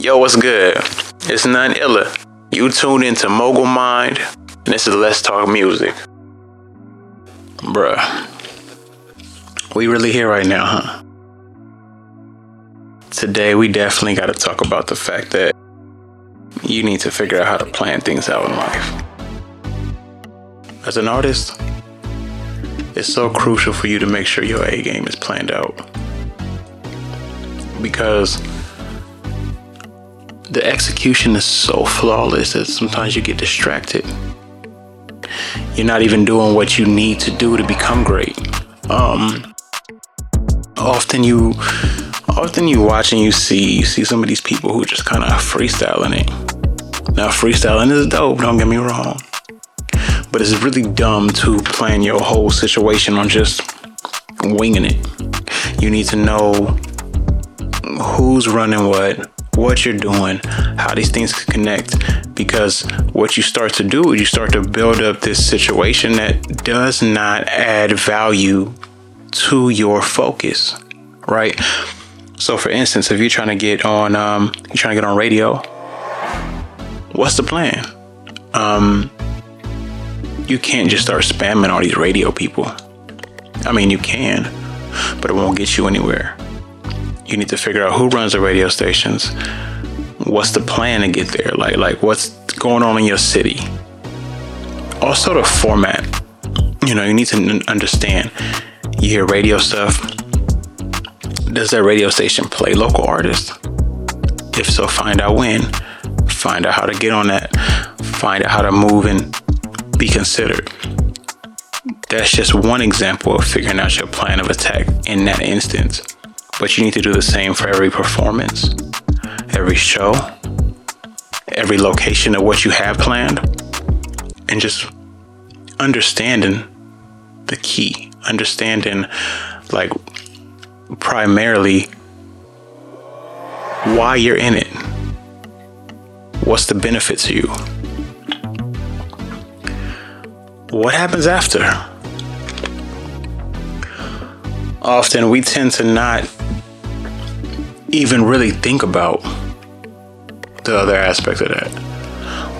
Yo, what's good? It's None illa. You tuned into Mogul Mined, and this is Let's Talk Musiq. Bruh. We really here right now, huh? Today, we definitely got to talk about the fact that you need to figure out how to plan things out in life. As an artist, it's so crucial for you to make sure your A game is planned out. Because the execution is so flawless that sometimes you get distracted. You're not even doing what you need to do to become great. Um, often you, often you watch and you see, you see some of these people who just kind of freestyling it. Now, freestyling is dope. Don't get me wrong, but it's really dumb to plan your whole situation on just winging it. You need to know who's running what, what you're doing, how these things connect. Because what you start to do is you start to build up this situation that does not add value to your focus, right? So, for instance, if you're trying to get on, um, you're trying to get on radio, what's the plan? Um, you can't just start spamming all these radio people. I mean, you can, but it won't get you anywhere. You need to figure out who runs the radio stations. What's the plan to get there? Like, like what's going on in your city? Also, the format. You know, you need to understand. You hear radio stuff. Does that radio station play local artists? If so, find out when. Find out how to get on that. Find out how to move and be considered. That's just one example of figuring out your plan of attack in that instance. But you need to do the same for every performance, every show, every location of what you have planned, and just understanding the key, understanding like primarily why you're in it. What's the benefit to you? What happens after? Often we tend to not even really think about the other aspect of that.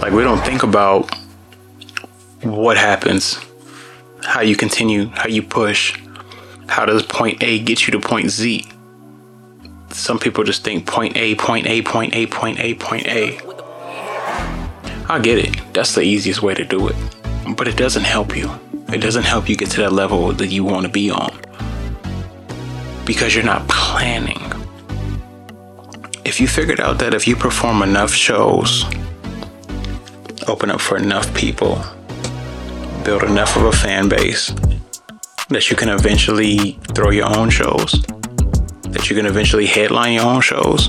Like, we don't think about what happens, how you continue, how you push, how does point A get you to point Z. Some people just think point A, point A, point A, point A, point A. I get it. That's the easiest way to do it. But it doesn't help you. It doesn't help you get to that level that you want to be on. Because you're not planning if you figured out that if you perform enough shows, open up for enough people, build enough of a fan base, that you can eventually throw your own shows, that you can eventually headline your own shows,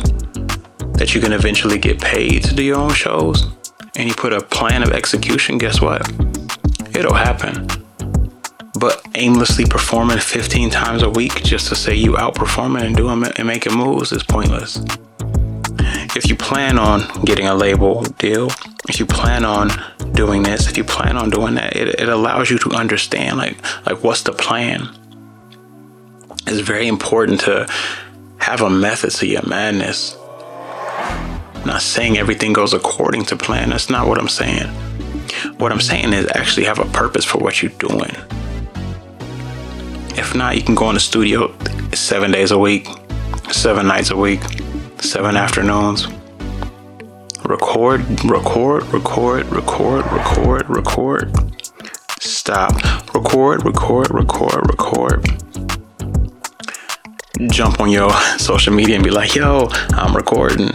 that you can eventually get paid to do your own shows, and you put a plan of execution, guess what? It'll happen. But aimlessly performing 15 times a week just to say you outperforming and doing and making moves is pointless if you plan on getting a label deal, if you plan on doing this, if you plan on doing that, it, it allows you to understand like like what's the plan. It's very important to have a method to your madness. I'm not saying everything goes according to plan. That's not what I'm saying. What I'm saying is actually have a purpose for what you're doing. If not, you can go in the studio seven days a week, seven nights a week seven afternoons. Record, record, record, record, record, record. Stop. Record, record, record, record. Jump on your social media and be like, yo, I'm recording.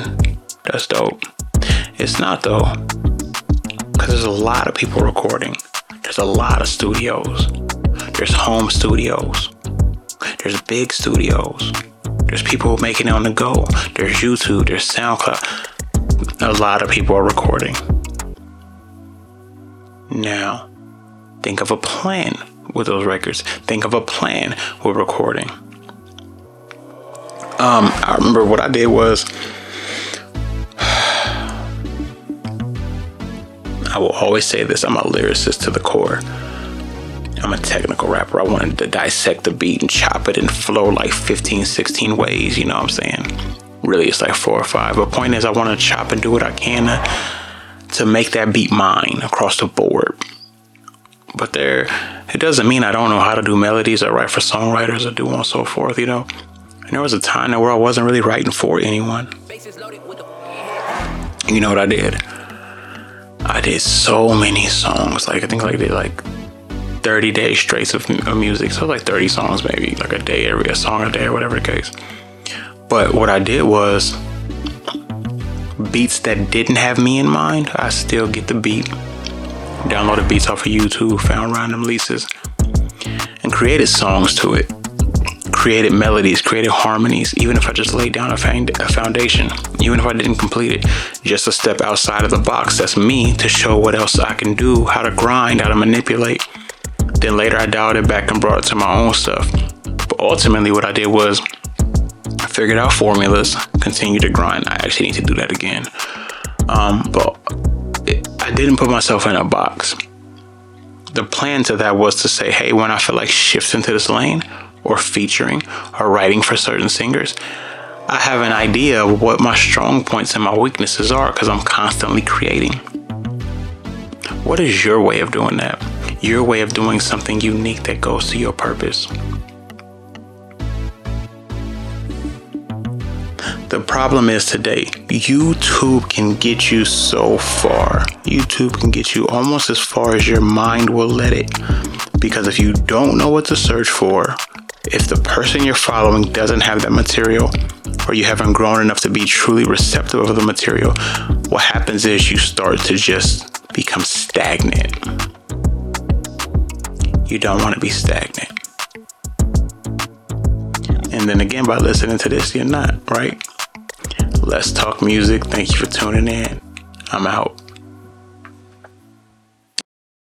That's dope. It's not though. Because there's a lot of people recording. There's a lot of studios. There's home studios. There's big studios. There's people making it on the go. There's YouTube, there's SoundCloud. A lot of people are recording. Now, think of a plan with those records. Think of a plan with recording. Um, I remember what I did was I will always say this I'm a lyricist to the core. I'm a technical rapper. I wanted to dissect the beat and chop it and flow like 15, 16 ways, you know what I'm saying? Really, it's like four or five. But point is, I want to chop and do what I can to, to make that beat mine across the board. But there, it doesn't mean I don't know how to do melodies or write for songwriters or do on so forth, you know. And there was a time where I wasn't really writing for anyone. You know what I did? I did so many songs. Like I think like I did like 30 days straight of, music. So like 30 songs maybe, like a day every a song a day or whatever the case. But what I did was beats that didn't have me in mind, I still get the beat. Downloaded beats off of YouTube, found random leases, and created songs to it. Created melodies, created harmonies, even if I just laid down a, a foundation, even if I didn't complete it, just a step outside of the box. That's me to show what else I can do, how to grind, how to manipulate. Then later I dialed it back and brought it to my own stuff. But ultimately, what I did was I figured out formulas, continued to grind. I actually need to do that again. Um, but it, I didn't put myself in a box. The plan to that was to say, hey, when I feel like shifting to this lane or featuring or writing for certain singers, I have an idea of what my strong points and my weaknesses are because I'm constantly creating. What is your way of doing that? Your way of doing something unique that goes to your purpose. The problem is today, YouTube can get you so far. YouTube can get you almost as far as your mind will let it. Because if you don't know what to search for, if the person you're following doesn't have that material, or you haven't grown enough to be truly receptive of the material, what happens is you start to just become stagnant. You don't want to be stagnant. And then again, by listening to this, you're not, right? Let's Talk Musiq. Thank you for tuning in. I'm out.